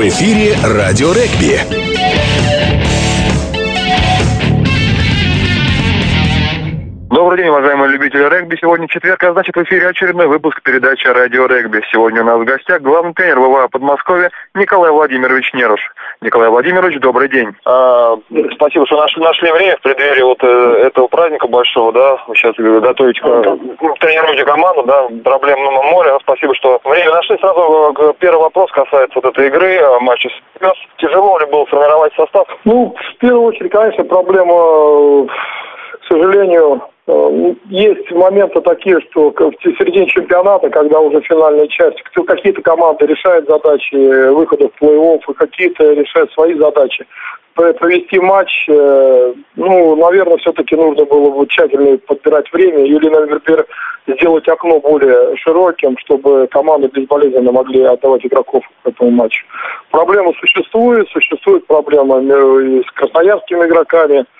В эфире «Радио регби». Добрый день, уважаемые любители регби. Сегодня четверг, а значит в эфире очередной выпуск передачи «Радио регби». Сегодня у нас в гостях главный тренер ВВА Подмосковья Николай Владимирович Неруш. Николай Владимирович, добрый день. А, спасибо, что нашли, нашли время в преддверии вот э, этого праздника большого, да. Вы сейчас готовите, ну, тренируете команду, да, проблем на море. Спасибо, что время нашли. Сразу э, первый вопрос касается вот этой игры, э, матча с Тяжело ли было формировать состав? Ну, в первую очередь, конечно, проблема, к сожалению, Э, есть моменты такие, что в середине чемпионата, когда уже финальная часть, какие-то команды решают задачи выхода в плей-офф, и какие-то решают свои задачи. Провести матч, э, ну, наверное, все-таки нужно было бы тщательно подбирать время или, например, сделать окно более широким, чтобы команды безболезненно могли отдавать игроков к этому матчу. Проблема существует, существует проблема э, с красноярскими игроками – Э,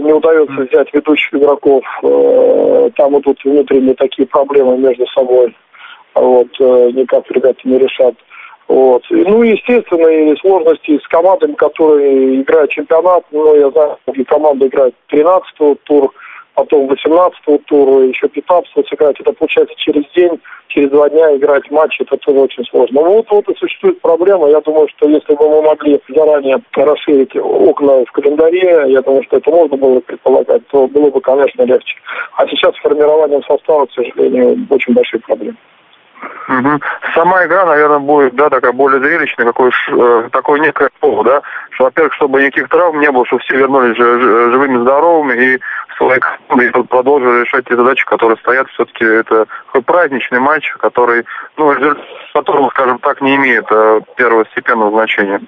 не удается взять ведущих игроков, э, там идут внутренние такие проблемы между собой. Вот, э, никак ребята не решат. Вот. Ну, естественно, и сложности с командами, которые играют чемпионат. Ну, я знаю, команда играет 13 тур, потом 18-го тура, еще 15-го сыграть. Это получается через день, через два дня играть матч, это тоже очень сложно. Вот, вот и существует проблема. Я думаю, что если бы мы могли заранее расширить окна в календаре, я думаю, что это можно было предполагать, то было бы, конечно, легче. А сейчас с формированием состава, к сожалению, очень большие проблемы. Угу. Сама игра, наверное, будет, да, такая более зрелищная, какой, э, такой некое поло, да, что, во-первых, чтобы никаких травм не было, чтобы все вернулись живыми, здоровыми и своей командой продолжили решать те задачи, которые стоят. Все-таки это такой праздничный матч, который, ну, которого, скажем так, не имеет э, первостепенного значения.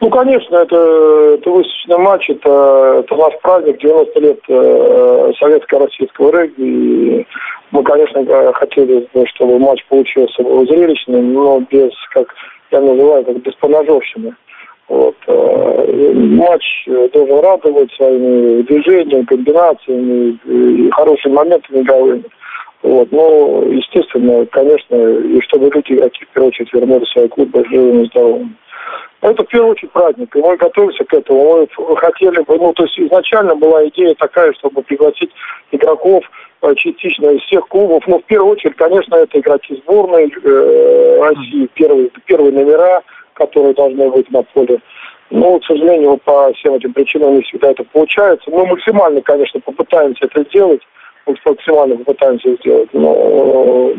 Ну, конечно, это, это высочный матч, это, это наш праздник, 90 лет э, советско-российского регби. И мы, конечно, хотели, чтобы матч получился зрелищным, но без, как я называю, как без поножовщины. Вот. Э, матч должен радовать своими движениями, комбинациями и хорошими моментами игровыми. Вот. Но, естественно, конечно, и чтобы люди игроки в первую очередь вернули свои клубы живыми и здоровыми. Это в первую очередь праздник, и мы готовимся к этому. Мы хотели бы, ну, то есть изначально была идея такая, чтобы пригласить игроков э, частично из всех клубов. Но в первую очередь, конечно, это игроки сборной э, России, первые, первые номера, которые должны быть на поле. Но, к сожалению, по всем этим причинам не всегда это получается. Мы максимально, конечно, попытаемся это сделать. Мы максимально попытаемся сделать. Но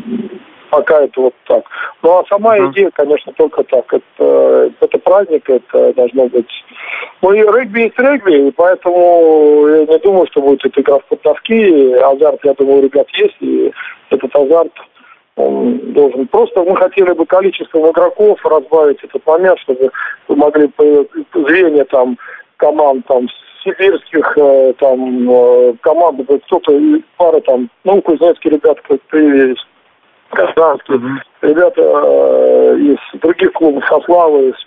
пока это вот так. Ну а сама uh-huh. идея, конечно, только так. Это, это праздник, это должно быть... Ну и регби есть регби, и поэтому я не думаю, что будет эта игра в поддавки. Азарт, я думаю, у ребят есть, и этот азарт он должен. Просто мы хотели бы количеством игроков разбавить этот момент, чтобы могли зрение там команд там сибирских э, там э, команд, кто-то пара там, ну, кузнецкие ребята как привелись, Казанский, mm-hmm. ребята э, из других клубов, со Славы, с с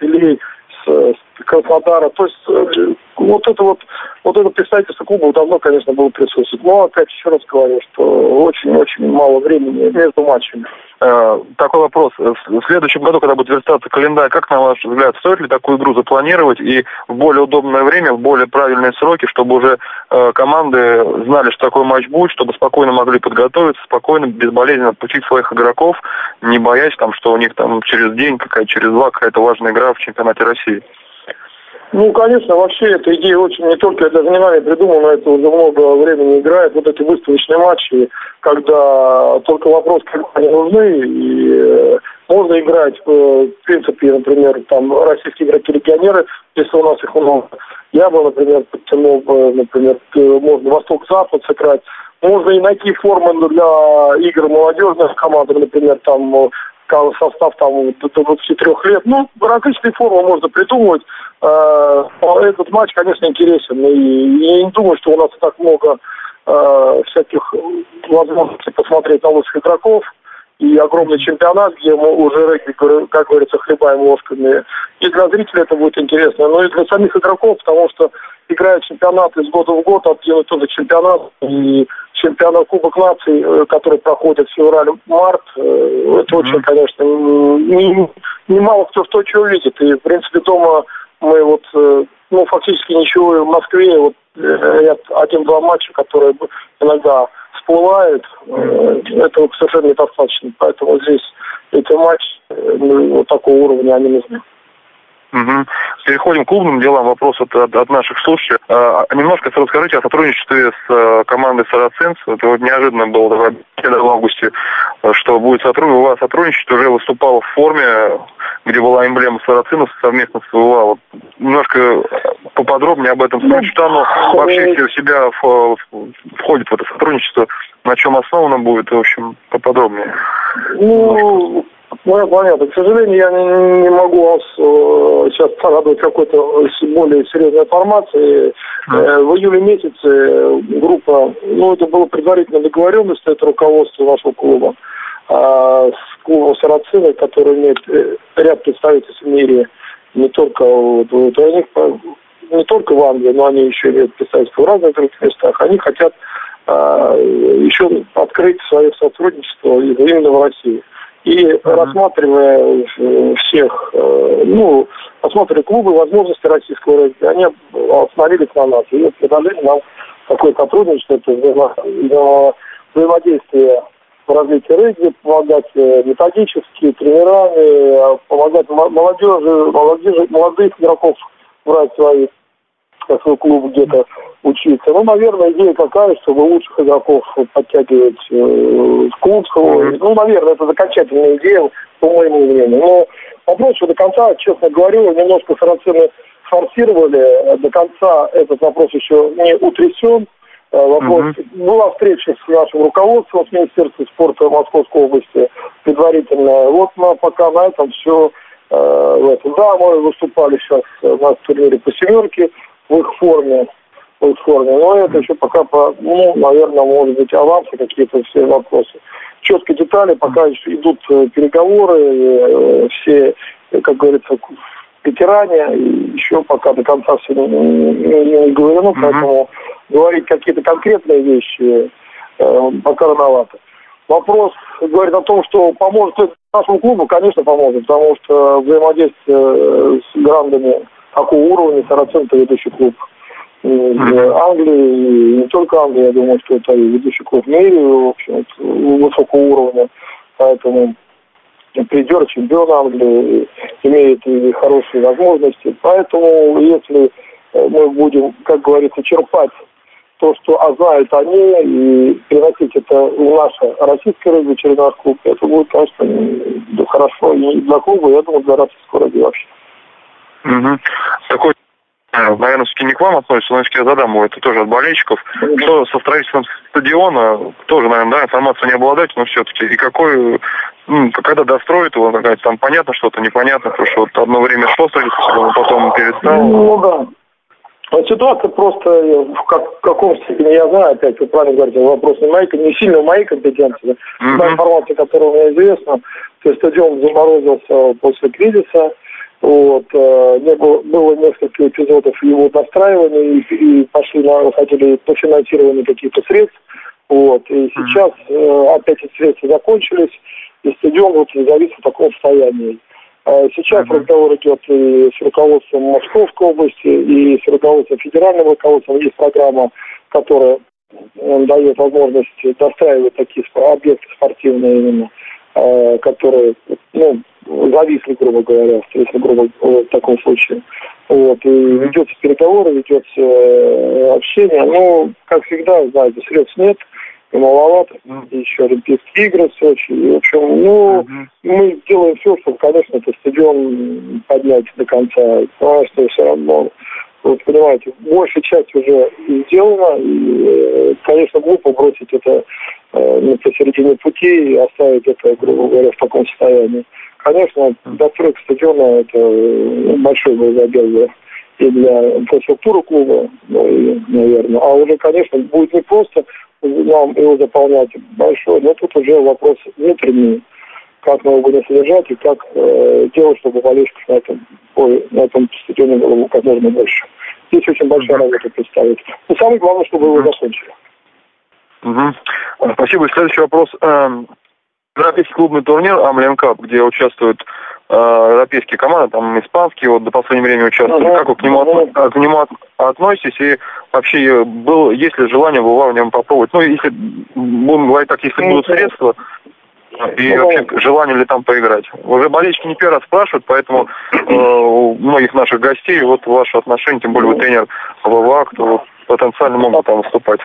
Краснодара. То есть э, вот это вот, вот это представительство клуба давно, конечно, было присутствовать. Но опять еще раз говорю, что очень-очень мало времени между матчами. Э, такой вопрос. В следующем году, когда будет верстаться календарь, как, на ваш взгляд, стоит ли такую игру запланировать и в более удобное время, в более правильные сроки, чтобы уже э, команды знали, что такой матч будет, чтобы спокойно могли подготовиться, спокойно, безболезненно отпустить своих игроков, не боясь, там, что у них там через день, какая через два какая-то важная игра в чемпионате России? Ну, конечно, вообще эта идея очень не только это не нами придумано, это уже много времени играет. Вот эти выставочные матчи, когда только вопрос, как они нужны, и э, можно играть, э, в принципе, например, там российские игроки-легионеры, если у нас их много. Я бы, например, подтянул бы, например, можно Восток-Запад сыграть. Можно и найти формы для игр молодежных команд, например, там состав там до 23 лет. Ну, различные формы можно придумывать. Э, этот матч, конечно, интересен. И я не думаю, что у нас так много э, всяких возможностей посмотреть на лучших игроков. И огромный чемпионат, где мы уже регби, как говорится, хлебаем ложками. И для зрителей это будет интересно, но и для самих игроков, потому что играют чемпионаты из года в год, и тот же чемпионат, и чемпионат Кубок наций, э, который проходит в феврале-март, это очень, конечно, не, не кто в Сочи увидит. И, в принципе, дома мы вот, э, ну, фактически ничего в Москве, вот один-два матча, которые иногда всплывают, этого совершенно недостаточно. Поэтому здесь эти матчи ну, вот такого уровня, они нужны. Угу. Переходим к клубным делам. Вопрос от, от, от наших слушателей. А, немножко расскажите о сотрудничестве с а, командой Сарацинс. Это вот неожиданно было в августе, что будет сотрудничать. У вас сотрудничать уже выступало в форме, где была эмблема Сарацинов совместно с ВУА. Вот немножко поподробнее об этом сказать, что оно вообще в себя в, входит в это сотрудничество, на чем основано будет, в общем, поподробнее. Ну, ну, это понятно. К сожалению, я не, не могу вас э, сейчас порадовать какой-то более серьезной информации. Э, в июле месяце группа, ну, это была предварительная договоренность, это руководство нашего клуба, э, с клубом Сарацина, который имеет э, ряд представительств в мире, не только вот, вот, них, не только в Англии, но они еще имеют представительство в разных других местах. Они хотят э, еще открыть свое сотрудничество именно в России. И рассматривая всех, э, ну, рассматривая клубы, возможности российского регби, они остановились на нас и предложили нам такое сотрудничество, это взаимодействие в развитии регби, помогать э, методически, тренерами, помогать молодежи, молодежи, молодых игроков брать свои как свой клуб где-то учиться. Ну, наверное, идея какая, чтобы лучших игроков подтягивать э, в клуб свой. Ну, наверное, это окончательная идея, по моему мнению. Но вопрос, что до конца, честно говорю, немножко сарацины форсировали. До конца этот вопрос еще не утрясен. Э, вопрос. Uh-huh. Была встреча с нашим руководством, с Министерством спорта Московской области предварительно. Вот мы пока на этом все э, в этом. Да, мы выступали сейчас на турнире по семерке в их форме, в их форме. Но это еще пока, по, ну, наверное, может быть, авансы какие-то все вопросы. Четкие детали, пока еще идут э, переговоры, э, все, как говорится, ветеране, еще пока до конца все не, не, не говорено, mm-hmm. поэтому говорить какие-то конкретные вещи э, пока рановато. Вопрос говорит о том, что поможет нашему клубу, конечно, поможет, потому что взаимодействие с грандами такого уровня Сарацин это ведущий клуб Англии, и не только Англии, я думаю, что это ведущий клуб в мире, в общем, высокого уровня. Поэтому придер чемпион Англии, имеет и хорошие возможности. Поэтому, если э, мы будем, как говорится, черпать то, что а знают они, и переносить это в наше российское регби через наш клуб, это будет, конечно, хорошо и для клуба, я думаю, для российского регби вообще. Угу. Такой наверное, все-таки не к вам относится, но я задам его, это тоже от болельщиков. Что со строительством стадиона, тоже, наверное, да, информация не обладать, но все-таки, и какой, ну, когда достроят его, какая-то там понятно что-то, непонятно, потому что вот одно время шло строительство, потом перестало. Ну, да. Вот ситуация просто, в, как, в каком степени я знаю, опять вы правильно говорите, вопрос не, моей, не сильно в моей компетенции. Mm-hmm. Та информация, которая мне известна, то есть стадион заморозился после кризиса, вот, э, не было, было несколько эпизодов его достраивания и, и пошли на, хотели по финансированию каких-то средств. Вот, и сейчас э, опять эти средства закончились, и стадион вот завис в таком состоянии. Э, сейчас разговор идет и с руководством Московской области, и с руководством федерального руководства. Есть программа, которая э, дает возможность достраивать такие объекты спортивные именно, э, которые ну, зависли, грубо говоря, если грубо в таком случае. Вот, и ведется переговоры, ведется э, общение. Но, как всегда, знаете, средств нет, и маловато. И еще Олимпийские игры в Сочи. И, в общем, ну, uh-huh. мы делаем все, чтобы, конечно, этот стадион поднять до конца. Потому что все равно, вот понимаете, большая часть уже сделана. И, э, конечно, глупо бросить это э, посередине пути и оставить это, грубо говоря, в таком состоянии. Конечно, достройка стадиона – это ну, большой был забег и для инфраструктуры клуба, ну, и, наверное. А уже, конечно, будет не просто нам его заполнять большой, но тут уже вопрос внутренний, как мы его будем содержать и как э, делать, чтобы болельщиков на этом, ой, на этом стадионе было как можно больше. Здесь очень большая работа предстоит. Но самое главное, чтобы его закончили. Угу. Спасибо. Следующий вопрос. Эм, европейский клубный турнир Амлен Кап, где участвуют э, европейские команды, там испанские, вот до последнего времени участвовали. Ага. Как вы к нему, от, э, к нему от, относитесь? И вообще, был, есть ли желание в в нем попробовать? Ну, если, будем говорить так, если будут средства, и ну, вообще, желание ли там поиграть? Уже болельщики не первый раз спрашивают, поэтому э, у многих наших гостей, вот ваше отношение, тем более вы тренер ВВА, кто потенциально могут там выступать.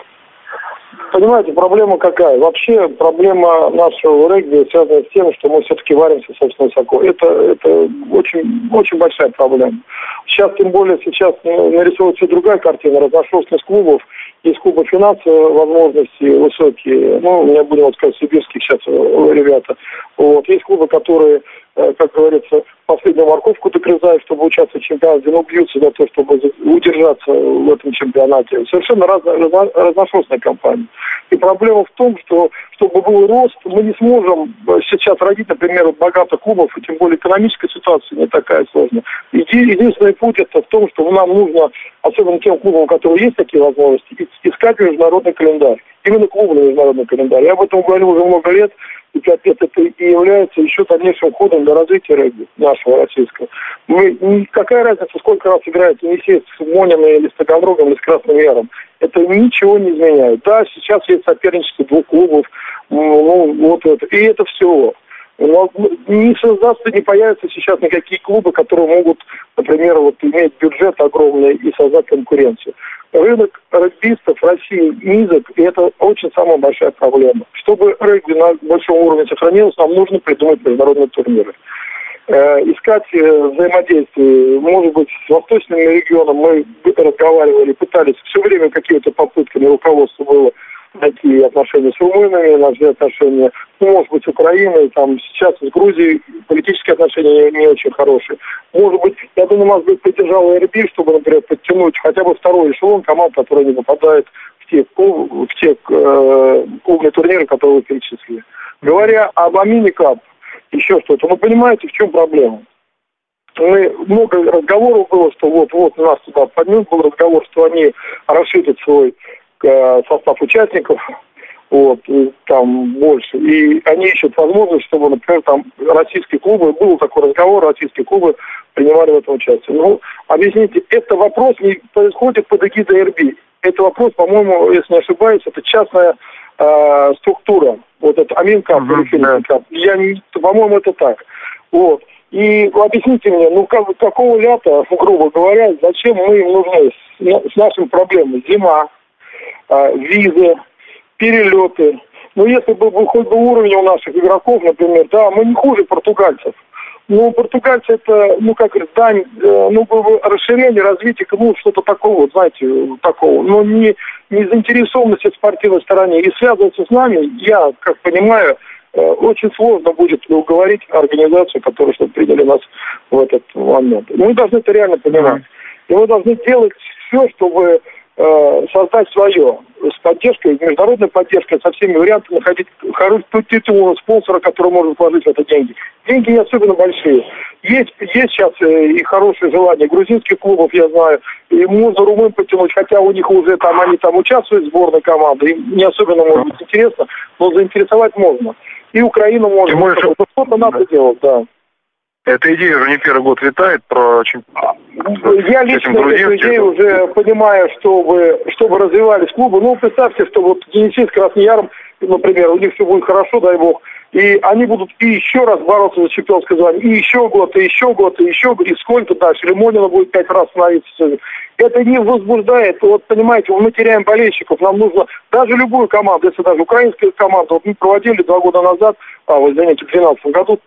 Понимаете, проблема какая? Вообще проблема нашего регби связана с тем, что мы все-таки варимся, собственно, высоко. Это, это очень, очень большая проблема. Сейчас, тем более, сейчас нарисовывается другая картина. Разношерстность клубов. Есть клубы финансовые возможности высокие. Ну, у меня будем вот сказать, сибирских сейчас э, ребята. Вот. Есть клубы, которые, э, как говорится, последнюю морковку догрызают, чтобы участвовать в чемпионате, но бьются за то, чтобы удержаться в этом чемпионате. Совершенно разно, разношерстная компания. И проблема в том, что чтобы был рост, мы не сможем сейчас родить, например, богато клубов, и тем более экономическая ситуация не такая сложная. Единственный путь это в том, что нам нужно, особенно тем клубам, у которых есть такие возможности, искать международный календарь. Именно клубный международный календарь. Я об этом говорю уже много лет и как это и является еще дальнейшим ходом для развития регби нашего российского. Мы, какая разница, сколько раз играет Енисей с Мониным или с Таганрогом или с Красным Яром. Это ничего не изменяет. Да, сейчас есть соперничество двух клубов, ну, вот это. И это все. Но не создастся, не появятся сейчас никакие клубы, которые могут, например, вот иметь бюджет огромный и создать конкуренцию рынок регбистов в России низок, и это очень самая большая проблема. Чтобы регби на большом уровне сохранилось, нам нужно придумать международные турниры. Э, искать э, взаимодействие, может быть, с восточным регионом мы разговаривали, пытались, все время какие-то попытки на руководство было найти отношения с румынами, наши отношения, ну, может быть, с Украиной, там, сейчас с Грузией политические отношения не, не очень хорошие. Может быть, я думаю, нас бы поддержал РБ, чтобы, например, подтянуть хотя бы второй эшелон команд, которые не попадают в те, в те э, турниры, которые вы перечислили. Говоря об Аминикап, еще что-то, ну, понимаете, в чем проблема? Мы, много разговоров было, что вот-вот нас туда поднят, был разговор, что они расширят свой состав участников, вот, там больше. И они ищут возможность, чтобы, например, там российские клубы, был такой разговор, российские клубы принимали в этом участие. Ну, объясните, это вопрос не происходит под эгидой РБ. Это вопрос, по-моему, если не ошибаюсь, это частная э, структура. Вот это Аминкап, uh-huh, да. Я не, по-моему, это так. Вот. И объясните мне, ну как, какого лята, грубо говоря, зачем мы им нужны с, с нашими проблемами? Зима, визы, перелеты. Но если бы был хоть бы уровень у наших игроков, например, да, мы не хуже португальцев. Ну, португальцы это, ну, как дань, э, ну, расширение, развитие, ну, что-то такого, знаете, такого. Но не, не заинтересованность в спортивной стороне. И связываться с нами, я, как понимаю, э, очень сложно будет уговорить организацию, которая чтобы приняли нас в этот момент. Мы должны это реально понимать. И мы должны делать все, чтобы создать свое с поддержкой, международной поддержкой, со всеми вариантами находить хороший титул спонсора, который может вложить в это деньги. Деньги не особенно большие. Есть, есть сейчас э, и хорошее желание грузинских клубов, я знаю, и можно румын потянуть, хотя у них уже там, они там участвуют в сборной команды, им не особенно может быть интересно, но заинтересовать можно. И Украину можно. Что-то надо делать, да. Эта идея уже не первый год витает про чемпионат. Я лично эту идею уже понимаю, чтобы, чтобы развивались клубы. Ну, представьте, что вот Енисей с Краснояром, например, у них все будет хорошо, дай бог, и они будут и еще раз бороться за чемпионское звание, и еще год, и еще год, и еще год, и сколько дальше. Лимонина будет пять раз становиться. Это не возбуждает. Вот, понимаете, мы теряем болельщиков. Нам нужно даже любую команду, если даже украинская команда, вот мы проводили два года назад, а, вы извините, в 2012 году,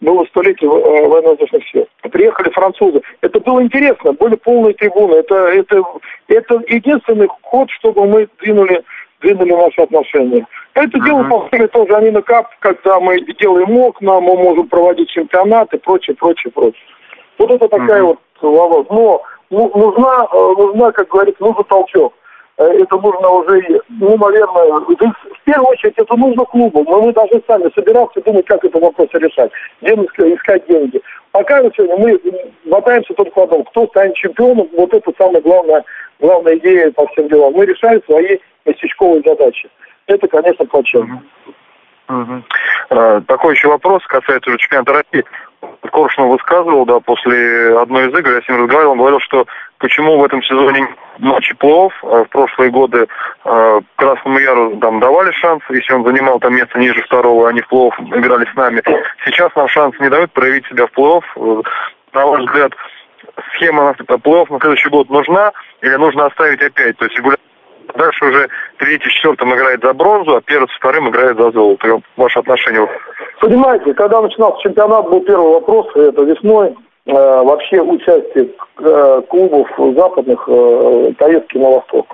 было столетие э, военно-воздушных сил. Приехали французы. Это было интересно, были полные трибуны. Это, это, это единственный ход, чтобы мы двинули, двинули наши отношения. Это uh-huh. дело повторили тоже Амина Кап, когда мы делаем окна, мы можем проводить чемпионаты, прочее, прочее, прочее. Вот это такая uh-huh. вот вопрос. Но ну, нужна, э, нужна, как говорится, нужен толчок. Это нужно уже, ну, наверное, в первую очередь это нужно клубу. Но мы должны сами собираться думать, как этот вопрос решать. Где искать деньги. Пока сегодня мы мотаемся только в одном. Кто станет чемпионом, вот это самая главная, главная идея по всем делам. Мы решаем свои местечковые задачи. Это, конечно, плачевно. Угу. Такой еще вопрос касается уже чемпионата России. Коршунов высказывал, да, после одной из игр, я с ним разговаривал, он говорил, что почему в этом сезоне матчи плей в прошлые годы э, Красному Яру там давали шанс, если он занимал там место ниже второго, они в плей играли с нами. Сейчас нам шанс не дают проявить себя в плей На ваш взгляд, схема плей на следующий год нужна или нужно оставить опять? То есть регулярно Дальше уже третий четвертым играет за бронзу, а первый вторым играет за золото. Ваше отношение? Понимаете, когда начинался чемпионат, был первый вопрос, это весной, э, вообще участие э, клубов западных э, поездки на восток.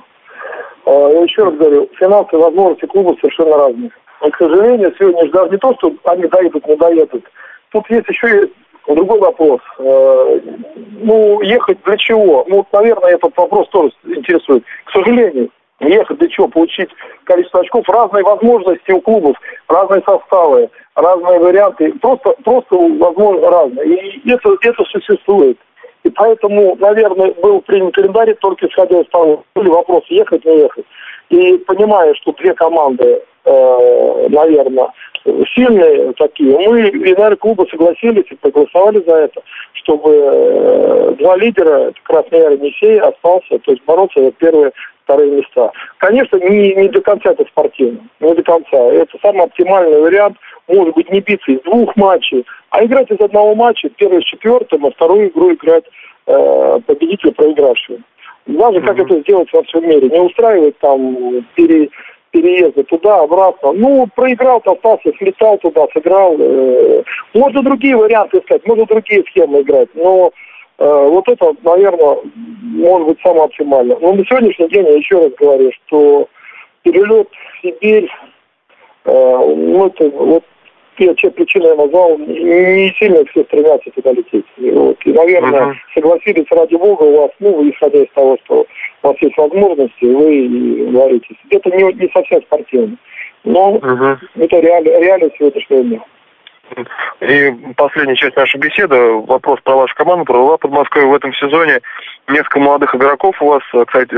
Э, я еще раз говорю, финансовые возможности клубов совершенно разные. И, к сожалению, сегодня даже не то, что они доедут, не доедут. Тут есть еще и другой вопрос. Ну, ехать для чего? Ну, вот, наверное, этот вопрос тоже интересует. К сожалению, ехать для чего? Получить количество очков, разные возможности у клубов, разные составы, разные варианты, просто, просто возможно, разные. И это, это существует. И поэтому, наверное, был принят календарь только исходя из того, были вопросы, ехать, не ехать. И понимая, что две команды, э, наверное, сильные такие, мы, наверное, клубы согласились и проголосовали за это, чтобы э, два лидера, Красный Яр и Енисей, остался, то есть бороться за первые вторые места. Конечно, не, не до конца это спортивно, не до конца. Это самый оптимальный вариант, может быть, не биться из двух матчей, а играть из одного матча, первый с четвертым, а вторую игру играть э, победителя проигравшего. Важно, как это сделать во всем мире. Не устраивать там пере, переезды туда, обратно. Ну, проиграл, остался, слетал туда, сыграл. Э, можно другие варианты искать, можно другие схемы играть. Но Э, вот это, наверное, может быть самое оптимальное. Но на сегодняшний день я еще раз говорю, что перелет в Сибирь, э, ну, это вот те, те причины я назвал, не сильно все стремятся туда лететь. И, вот, и наверное, uh-huh. согласились ради бога у вас, ну, исходя из того, что у вас есть возможности, вы говорите. Это не, не совсем спортивно. Но uh-huh. это реалия, реалия сегодняшнего дня. И последняя часть нашей беседы, вопрос про вашу команду, про ЛА под Москвой в этом сезоне. Несколько молодых игроков у вас, кстати,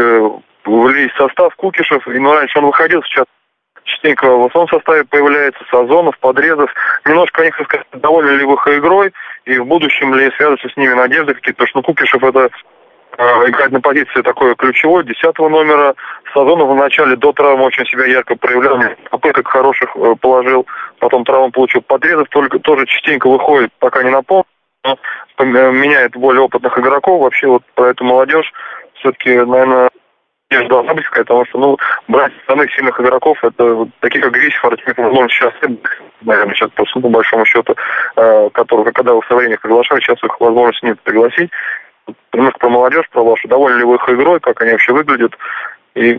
влились в состав Кукишев, и ну, раньше он выходил, сейчас частенько в основном составе появляется Сазонов, Подрезов. Немножко о них рассказать, довольны ли их игрой, и в будущем ли связываются с ними надежды какие-то, потому что ну, Кукишев это Э, играть на позиции такой ключевой, десятого номера. Сазонов в начале до травмы очень себя ярко проявлял, попыток хороших э, положил, потом травму получил. Подрезов только тоже частенько выходит, пока не на пол, но э, меняет более опытных игроков. Вообще вот про эту молодежь все-таки, наверное, надежда должна быть какая-то, потому что, ну, брать самых сильных игроков, это вот, таких как Грисев, Артемьев, возможно, сейчас, наверное, сейчас по, по большому счету, э, которых, когда вы со временем приглашали, сейчас их возможность нет пригласить немножко про молодежь, про вашу. Довольны ли вы их игрой, как они вообще выглядят? И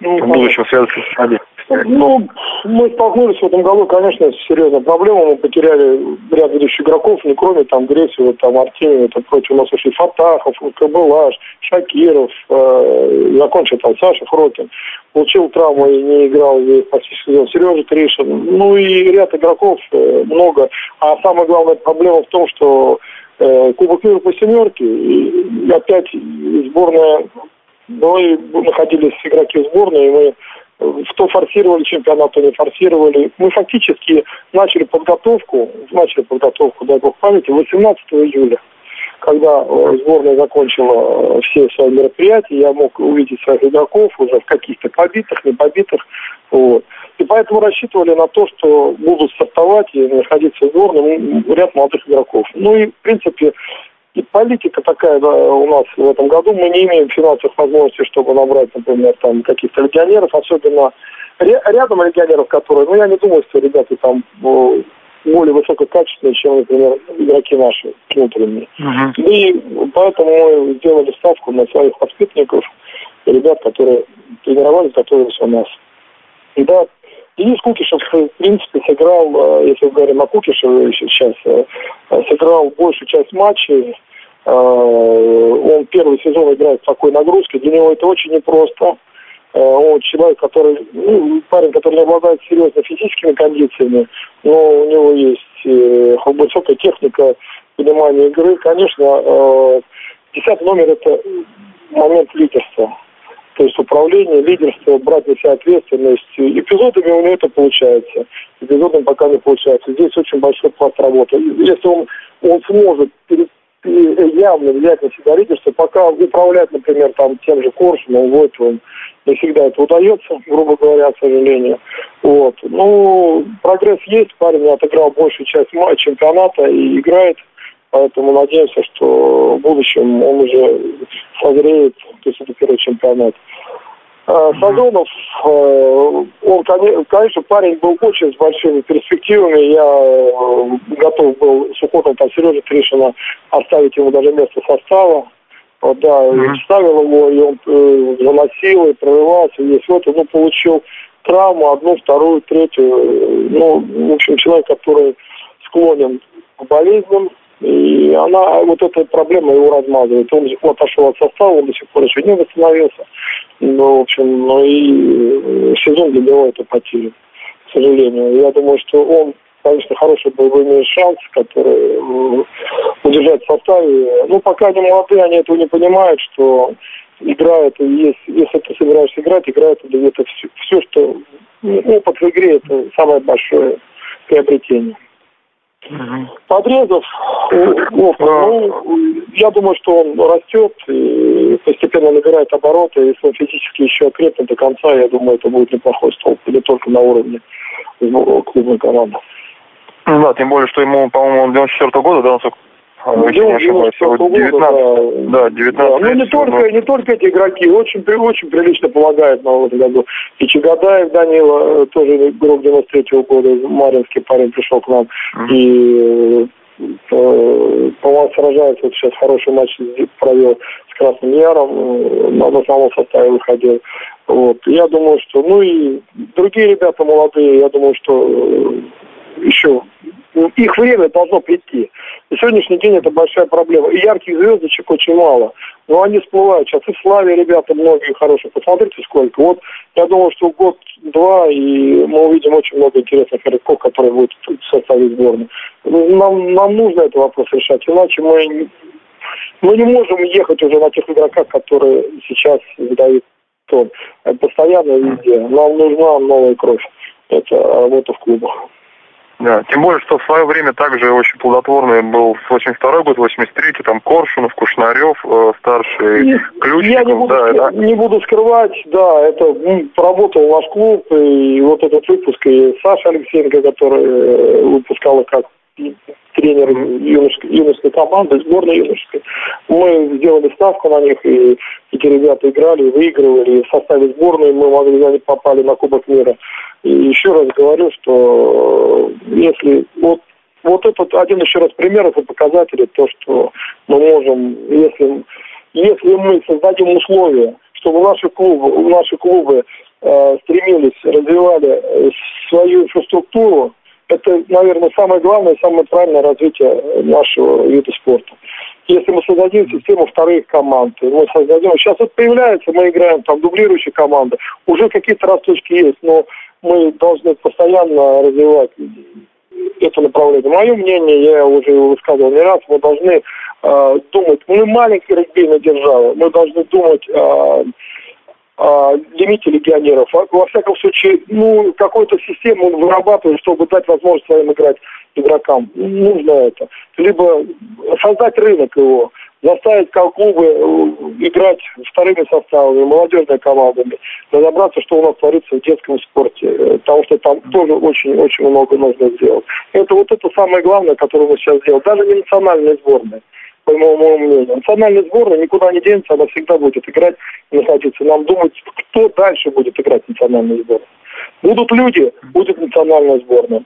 ну, в будущем связываться с нами. Ну, мы столкнулись в этом году, конечно, с серьезной проблемой. Мы потеряли ряд ведущих игроков, не кроме там Гресева, там Артемьева, там против у нас ушли Фатахов, Кабылаш, Шакиров, э, закончил там Саша Фрокин. Получил травму и не играл весь почти сезон. Сережа Тришин. Ну и ряд игроков э, много. А самая главная проблема в том, что э, Кубок мира по семерке, и опять сборная, мы находились игроки сборной, и мы что форсировали чемпионат, то не форсировали. Мы фактически начали подготовку, начали подготовку, дай бог памяти, 18 июля когда э, сборная закончила э, все свои мероприятия, я мог увидеть своих игроков уже в каких-то побитых, не побитых. Вот. И поэтому рассчитывали на то, что будут стартовать и находиться в сборной ряд молодых игроков. Ну и, в принципе, и политика такая да, у нас в этом году. Мы не имеем финансовых возможностей, чтобы набрать, например, там каких-то легионеров, особенно рядом легионеров, которые, ну, я не думаю, что ребята там э, более высококачественные, чем, например, игроки наши внутренние. Uh-huh. И поэтому мы сделали ставку на своих воспитанников, ребят, которые тренировались, готовились у нас. И да, Денис Кукишев, в принципе, сыграл, э, если мы говорим о Кукишеве сейчас, э, сыграл большую часть матчей. Э, он первый сезон играет в такой нагрузке. Для него это очень непросто. он человек, который, ну, парень, который не обладает серьезно физическими кондициями, но у него есть э, высокая техника понимания игры. Конечно, э, десятый номер – это момент лидерства. То есть управление, лидерство, брать на себя ответственность. Эпизодами у него это получается. Эпизодами пока не получается. Здесь очень большой пласт работы. Если он, он сможет перед явно влиять на лидерство, пока управлять, например, там тем же Коршуном, Войтовым, не всегда это удается, грубо говоря, к сожалению. Вот. Ну, прогресс есть, парень отыграл большую часть чемпионата и играет, поэтому надеемся, что в будущем он уже созреет, то есть это первый чемпионат. А, Сазонов, э, он, конечно, парень был очень с большими перспективами. Я э, готов был с уходом там Сережи Тришина оставить ему даже место состава. Да, mm-hmm. ставил его, и он э, заносил, и прорывался, и вот, ну, получил травму, одну, вторую, третью. Ну, в общем, человек, который склонен к болезням, и она, вот эта проблема его размазывает. Он отошел от состава, он до сих пор еще не восстановился. Ну, в общем, ну и э, сезон для него это потеря, к сожалению. Я думаю, что он, конечно, хороший боевой имеет шанс, который э, удержать в составе. Ну, пока они молодые, они этого не понимают, что игра это есть, если ты собираешься играть, игра это, это все, все, что ну, опыт в игре это самое большое приобретение. Подрезов, ну, ну, я думаю, что он растет и постепенно набирает обороты. Если он физически еще окрепнет до конца, я думаю, это будет неплохой столб, не только на уровне клубной команды. Да, тем более, что ему, по-моему, 94 -го года, да, насколько если не ошибаюсь, вот 19, да, да, 19 да. Ну, не только, но... не только эти игроки, очень, очень прилично помогают на этом году. И Чагадаев Данила, э, тоже игрок 93 -го года, Маринский парень пришел к нам. Mm-hmm. И э, по-моему, сражается, вот сейчас хороший матч провел с Красным Яром, э, на основном составе выходил. Вот. Я думаю, что, ну и другие ребята молодые, я думаю, что еще их время должно прийти. На сегодняшний день это большая проблема. И ярких звездочек очень мало. Но они всплывают. Сейчас и в Славе ребята многие хорошие. Посмотрите сколько. Вот я думаю, что год-два, и мы увидим очень много интересных игроков, которые будут в составе сборной. Нам, нам нужно этот вопрос решать. Иначе мы, мы не можем ехать уже на тех игроках, которые сейчас выдают тон. Постоянно везде. Нам нужна новая кровь. Это работа в клубах. Да, тем более, что в свое время также очень плодотворный был 82 год, 83 там Коршунов, Кушнарев, э, старший и, Ключников. Я не буду, да, да. не буду скрывать, да, это ну, работал наш клуб, и вот этот выпуск, и Саша Алексеенко, который э, выпускала как тренер юношеской, юношеской команды, сборной юношеской. Мы сделали ставку на них, и эти ребята играли, выигрывали. И в составе сборной мы могли, они попали на Кубок мира. И еще раз говорю, что если вот вот этот один еще раз примеров и показателей, то, что мы можем, если, если мы создадим условия, чтобы наши клубы, наши клубы э, стремились, развивали э, свою инфраструктуру, это, наверное, самое главное самое правильное развитие нашего вида спорта. Если мы создадим систему вторых команд, мы создадим... Сейчас вот появляется, мы играем там дублирующие команды, уже какие-то росточки есть, но мы должны постоянно развивать это направление. Мое мнение, я уже его высказывал не раз, мы должны э, думать, мы маленькие регбийная держава, мы должны думать э, а, лимите легионеров. Во всяком случае, ну, какую-то систему он вырабатывает, чтобы дать возможность своим играть игрокам. Нужно это. Либо создать рынок его, заставить клубы э, играть вторыми составами, молодежными командами, разобраться, что у нас творится в детском спорте, э, потому что там тоже очень-очень много нужно сделать. Это вот это самое главное, которое мы сейчас делаем. Даже не национальная сборная по моему мнению. Национальная сборная никуда не денется, она всегда будет играть находиться. Нам думать, кто дальше будет играть в национальной сборной. Будут люди, будет национальная сборная.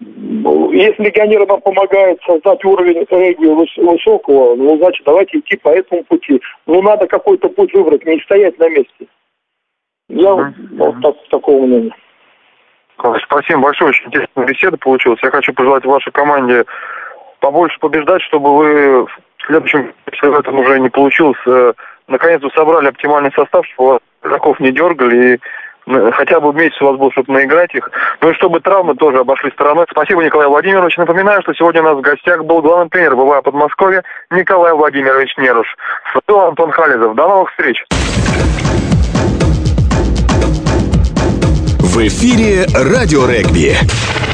Если легионеры нам помогают создать уровень регби высокого, ну, значит, давайте идти по этому пути. Ну, надо какой-то путь выбрать, не стоять на месте. Я mm-hmm. вот так, такого мнения. Спасибо большое, очень интересная беседа получилась. Я хочу пожелать вашей команде побольше побеждать, чтобы вы в следующем, в этом уже не получилось, э, наконец-то собрали оптимальный состав, чтобы игроков не дергали и хотя бы месяц у вас был, чтобы наиграть их. Ну и чтобы травмы тоже обошли стороной. Спасибо, Николай Владимирович. Напоминаю, что сегодня у нас в гостях был главный тренер БВА Подмосковья Николай Владимирович Неруш. С Антон Хализов. До новых встреч! В эфире «Радио Регби».